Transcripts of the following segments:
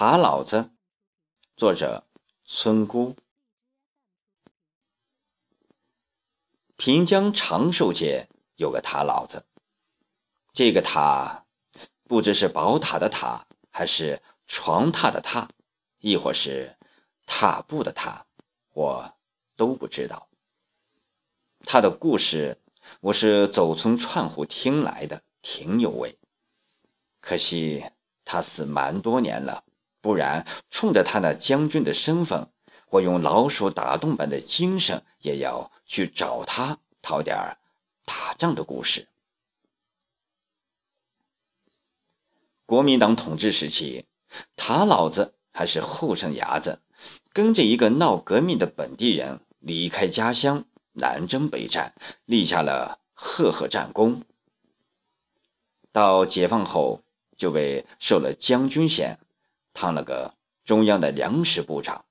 塔老子，作者村姑。平江长寿街有个塔老子，这个塔不知是宝塔的塔，还是床榻的榻，亦或是踏步的踏，我都不知道。他的故事我是走村串户听来的，挺有味。可惜他死蛮多年了。不然，冲着他那将军的身份，我用老鼠打洞般的精神，也要去找他讨点打仗的故事。国民党统治时期，他老子还是后生伢子，跟着一个闹革命的本地人离开家乡，南征北战，立下了赫赫战功。到解放后，就被授了将军衔。当了个中央的粮食部长。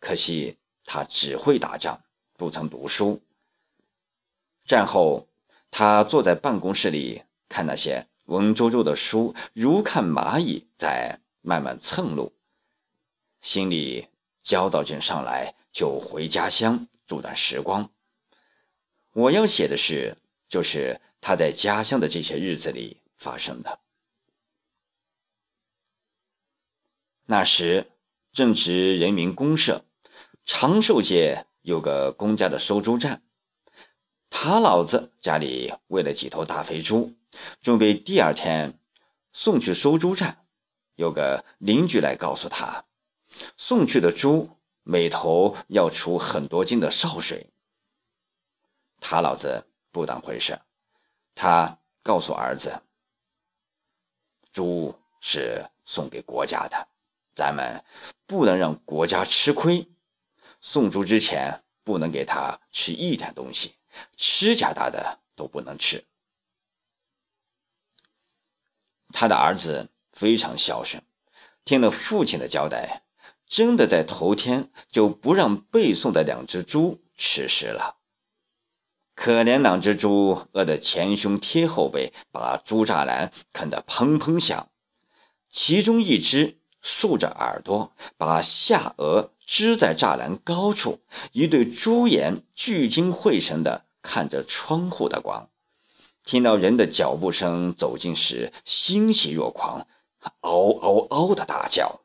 可惜他只会打仗，不曾读书。战后，他坐在办公室里看那些文绉绉的书，如看蚂蚁在慢慢蹭路，心里焦躁劲上来，就回家乡住段时光。我要写的是，就是他在家乡的这些日子里发生的。那时正值人民公社，长寿街有个公家的收猪站。他老子家里喂了几头大肥猪，准备第二天送去收猪站。有个邻居来告诉他，送去的猪每头要出很多斤的潲水。他老子不当回事，他告诉儿子，猪是送给国家的。咱们不能让国家吃亏，送猪之前不能给他吃一点东西，吃甲大的都不能吃。他的儿子非常孝顺，听了父亲的交代，真的在头天就不让背送的两只猪吃食了。可怜两只猪饿得前胸贴后背，把猪栅栏啃得砰砰响，其中一只。竖着耳朵，把下颚支在栅栏高处，一对猪眼聚精会神地看着窗户的光。听到人的脚步声走近时，欣喜若狂，嗷嗷嗷的大叫。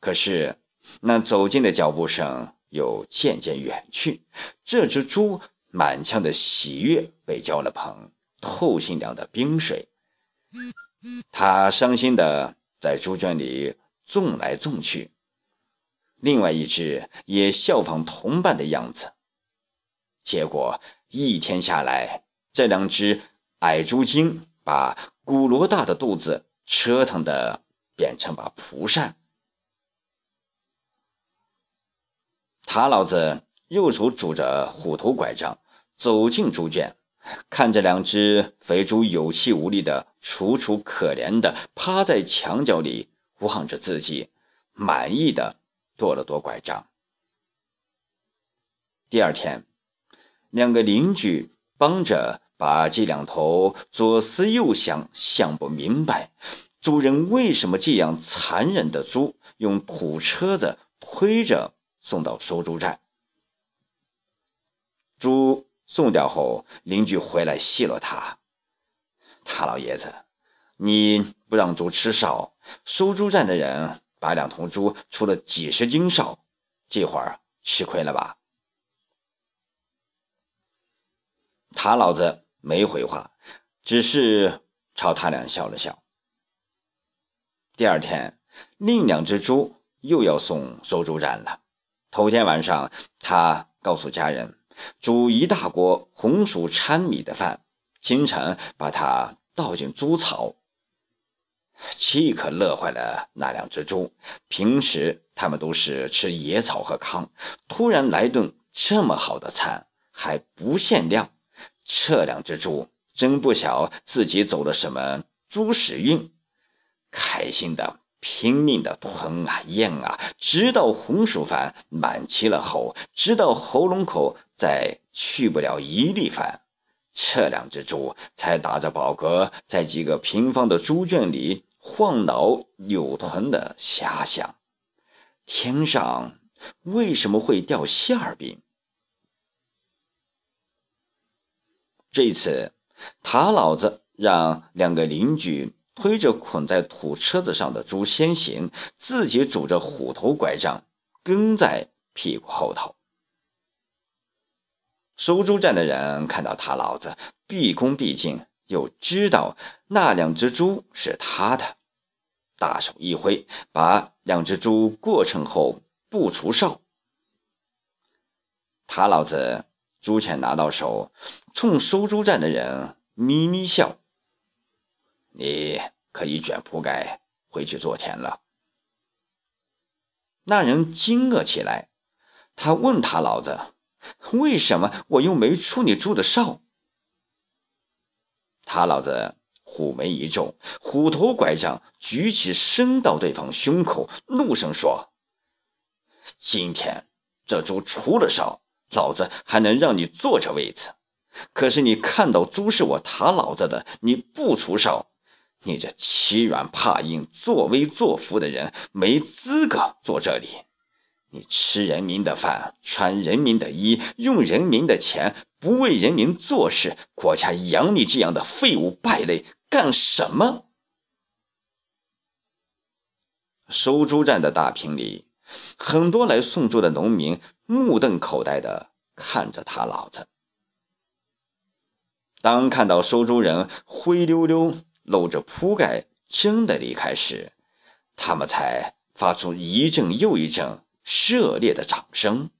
可是那走近的脚步声又渐渐远去，这只猪满腔的喜悦被浇了盆透心凉的冰水，它伤心的。在猪圈里纵来纵去，另外一只也效仿同伴的样子。结果一天下来，这两只矮猪精把古罗大的肚子折腾的变成把蒲扇。他老子右手拄着虎头拐杖走进猪圈。看着两只肥猪有气无力的、楚楚可怜的趴在墙角里望着自己，满意的跺了跺拐杖。第二天，两个邻居帮着把这两头左思右想想不明白，主人为什么这样残忍的猪，用土车子推着送到收猪站。猪。送掉后，邻居回来奚落他：“他老爷子，你不让猪吃哨，收猪站的人把两头猪出了几十斤哨，这会儿吃亏了吧？”他老子没回话，只是朝他俩笑了笑。第二天，另两只猪又要送收猪站了。头天晚上，他告诉家人。煮一大锅红薯掺米的饭，清晨把它倒进猪槽，岂可乐坏了那两只猪。平时他们都是吃野草和糠，突然来顿这么好的餐，还不限量，这两只猪真不晓自己走了什么猪屎运，开心的。拼命的吞啊咽啊，直到红薯饭满齐了喉，直到喉咙口再去不了一粒饭，这两只猪才打着饱嗝，在几个平方的猪圈里晃脑扭臀的遐想：天上为什么会掉馅儿饼？这次，他老子让两个邻居推着捆在土车子上的猪先行，自己拄着虎头拐杖跟在屁股后头。收猪站的人看到他老子毕恭毕敬，又知道那两只猪是他的，大手一挥，把两只猪过秤后不除哨。他老子。猪钱拿到手，冲收猪站的人咪咪笑。你可以卷铺盖回去做田了。那人惊愕起来，他问他老子：“为什么我又没出你猪的哨？”他老子虎眉一皱，虎头拐杖举起，伸到对方胸口，怒声说：“今天这猪出了哨。”老子还能让你坐这位子，可是你看到猪是我他老子的，你不出手，你这欺软怕硬、作威作福的人没资格坐这里。你吃人民的饭，穿人民的衣，用人民的钱，不为人民做事，国家养你这样的废物败类干什么？收猪站的大坪里。很多来送猪的农民目瞪口呆的看着他老子。当看到收猪人灰溜溜搂着铺盖真的离开时，他们才发出一阵又一阵热烈的掌声。